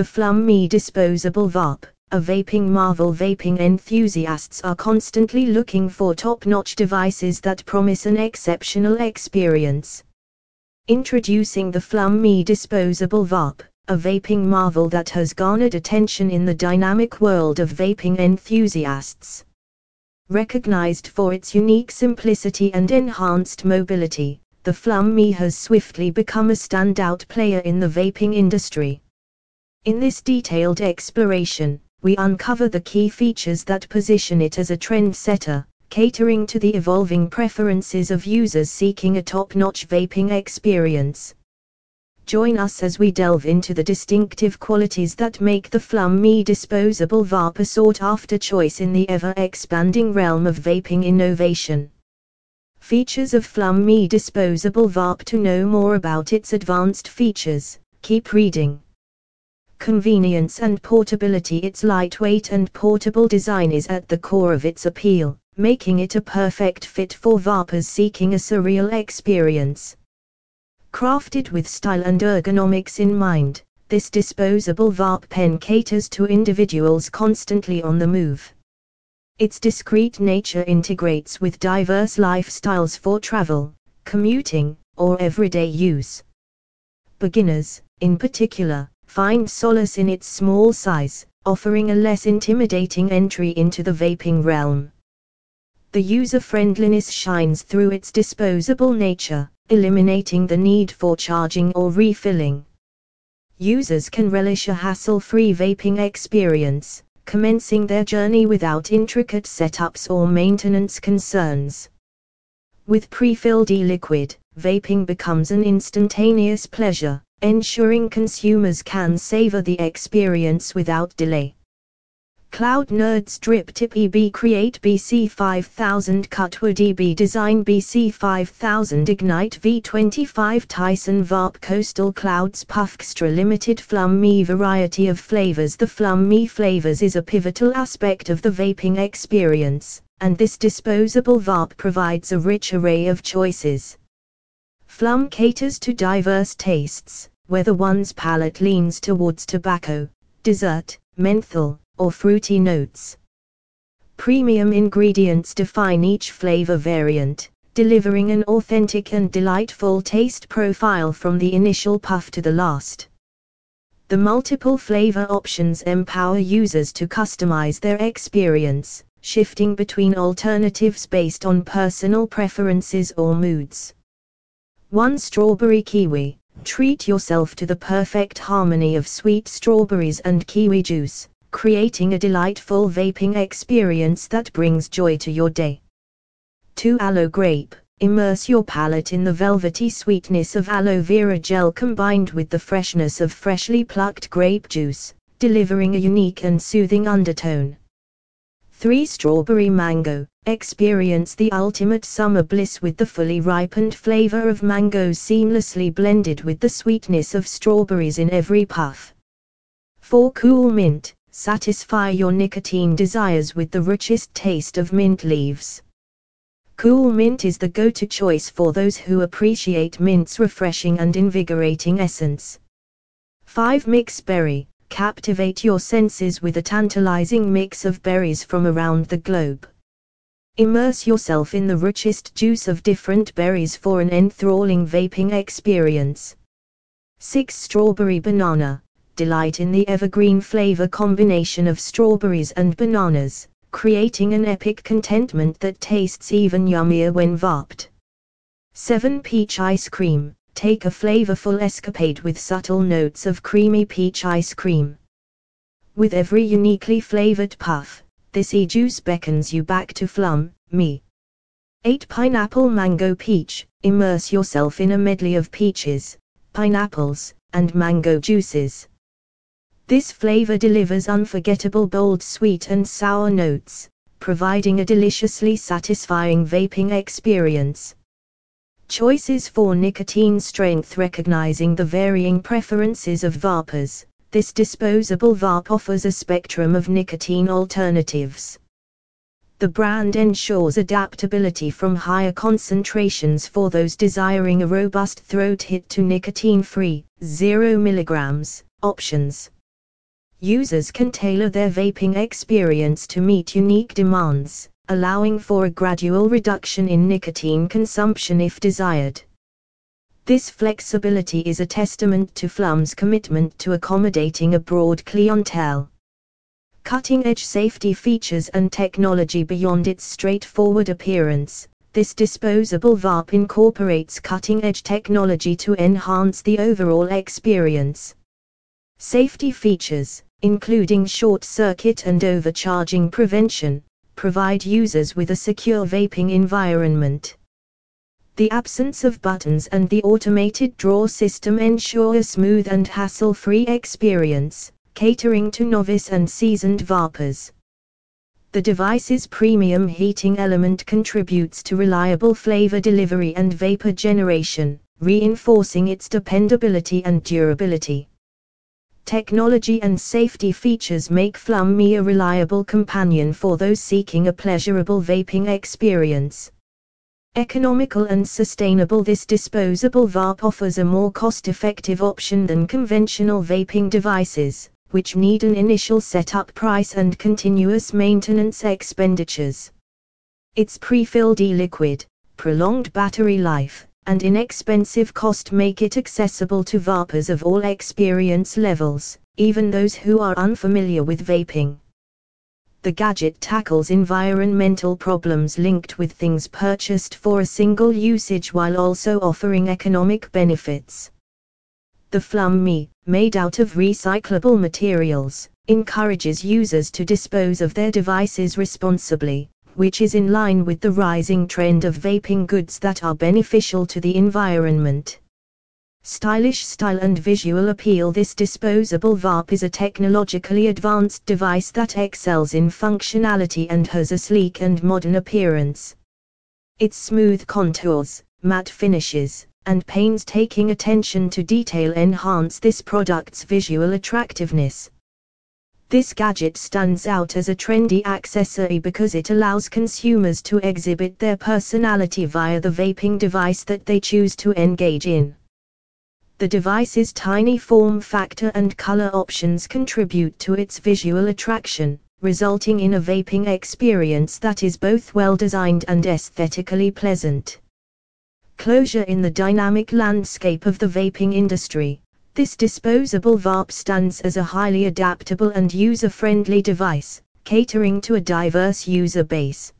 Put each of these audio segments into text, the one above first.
The Flum MI Disposable Vape, a vaping marvel vaping enthusiasts are constantly looking for top-notch devices that promise an exceptional experience. Introducing the Flum MI Disposable Vape, a vaping marvel that has garnered attention in the dynamic world of vaping enthusiasts. Recognized for its unique simplicity and enhanced mobility, the Flum MI has swiftly become a standout player in the vaping industry. In this detailed exploration, we uncover the key features that position it as a trendsetter, catering to the evolving preferences of users seeking a top-notch vaping experience. Join us as we delve into the distinctive qualities that make the Flum MI disposable vape a sought-after choice in the ever-expanding realm of vaping innovation. Features of Flum MI disposable vape To know more about its advanced features, keep reading. Convenience and portability Its lightweight and portable design is at the core of its appeal, making it a perfect fit for vapers seeking a surreal experience. Crafted with style and ergonomics in mind, this disposable vape pen caters to individuals constantly on the move. Its discreet nature integrates with diverse lifestyles for travel, commuting, or everyday use. Beginners, in particular, find solace in its small size, offering a less intimidating entry into the vaping realm. The user friendliness shines through its disposable nature, eliminating the need for charging or refilling. Users can relish a hassle-free vaping experience, commencing their journey without intricate setups or maintenance concerns. With pre-filled e-liquid, vaping becomes an instantaneous pleasure, ensuring consumers can savor the experience without delay. Cloud Nerds Drip Tip EB Create BC5000 Cutwood EB Design BC5000 Ignite V25 Tyson Vape Coastal Clouds Puffextra Limited Flum MI Variety of flavors The Flum MI flavors is a pivotal aspect of the vaping experience, and this disposable Varp provides a rich array of choices. Flum caters to diverse tastes, whether one's palate leans towards tobacco, dessert, menthol, or fruity notes. Premium ingredients define each flavor variant, delivering an authentic and delightful taste profile from the initial puff to the last. The multiple flavor options empower users to customize their experience, shifting between alternatives based on personal preferences or moods. 1 Strawberry Kiwi Treat yourself to the perfect harmony of sweet strawberries and kiwi juice, creating a delightful vaping experience that brings joy to your day. 2. Aloe Grape Immerse your palate in the velvety sweetness of aloe vera gel combined with the freshness of freshly plucked grape juice, delivering a unique and soothing undertone. 3. Strawberry Mango Experience the ultimate summer bliss with the fully ripened flavor of mangoes seamlessly blended with the sweetness of strawberries in every puff. 4. Cool Mint Satisfy your nicotine desires with the richest taste of mint leaves. Cool mint is the go-to choice for those who appreciate mint's refreshing and invigorating essence. 5. Mix Berry Captivate your senses with a tantalizing mix of berries from around the globe. Immerse yourself in the richest juice of different berries for an enthralling vaping experience. 6. Strawberry Banana delight in the evergreen flavor combination of strawberries and bananas, creating an epic contentment that tastes even yummier when vaped. 7. Peach Ice Cream Take a flavorful escapade with subtle notes of creamy peach ice cream. With every uniquely flavored puff, this e-juice beckons you back to Flum, me. 8. Pineapple Mango Peach Immerse yourself in a medley of peaches, pineapples, and mango juices. This flavor delivers unforgettable bold sweet and sour notes, providing a deliciously satisfying vaping experience. Choices for nicotine strength Recognizing the varying preferences of vapers, this disposable vape offers a spectrum of nicotine alternatives. The brand ensures adaptability from higher concentrations for those desiring a robust throat hit to nicotine free, 0 mg, options. users can tailor their vaping experience to meet unique demands, allowing for a gradual reduction in nicotine consumption if desired. This flexibility is a testament to Flum's commitment to accommodating a broad clientele. Cutting edge safety features and technology beyond its straightforward appearance, this disposable vape incorporates cutting edge technology to enhance the overall experience. Safety features, including short circuit and overcharging prevention, provide users with a secure vaping environment. The absence of buttons and the automated draw system ensure a smooth and hassle-free experience, catering to novice and seasoned vapers. The device's premium heating element contributes to reliable flavor delivery and vapor generation, reinforcing its dependability and durability. Technology and safety features make Flum MI a reliable companion for those seeking a pleasurable vaping experience. Economical and sustainable This disposable vape offers a more cost-effective option than conventional vaping devices, which need an initial setup price and continuous maintenance expenditures. Its pre-filled e-liquid, prolonged battery life, and inexpensive cost make it accessible to vapers of all experience levels, even those who are unfamiliar with vaping. The gadget tackles environmental problems linked with things purchased for a single usage while also offering economic benefits. The Flum MI, made out of recyclable materials, encourages users to dispose of their devices responsibly, which is in line with the rising trend of vaping goods that are beneficial to the environment. Stylish style and visual appeal This disposable vape is a technologically advanced device that excels in functionality and has a sleek and modern appearance. Its smooth contours, matte finishes, and painstaking attention to detail enhance this product's visual attractiveness. This gadget stands out as a trendy accessory because it allows consumers to exhibit their personality via the vaping device that they choose to engage in. The device's tiny form factor and color options contribute to its visual attraction, resulting in a vaping experience that is both well designed and aesthetically pleasant. Closure in the dynamic landscape of the vaping industry. This disposable vape stands as a highly adaptable and user-friendly device, catering to a diverse user base.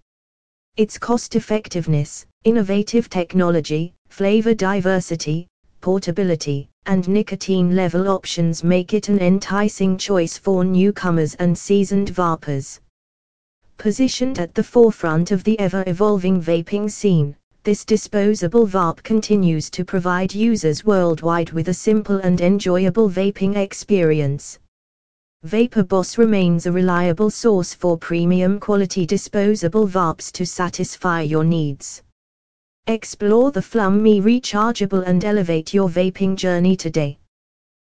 Its cost-effectiveness, innovative technology, flavor diversity, portability, and nicotine level options make it an enticing choice for newcomers and seasoned vapers. Positioned at the forefront of the ever-evolving vaping scene, this disposable vape continues to provide users worldwide with a simple and enjoyable vaping experience. Vapor Boss remains a reliable source for premium quality disposable vapes to satisfy your needs. Explore the Flum MI rechargeable and elevate your vaping journey today.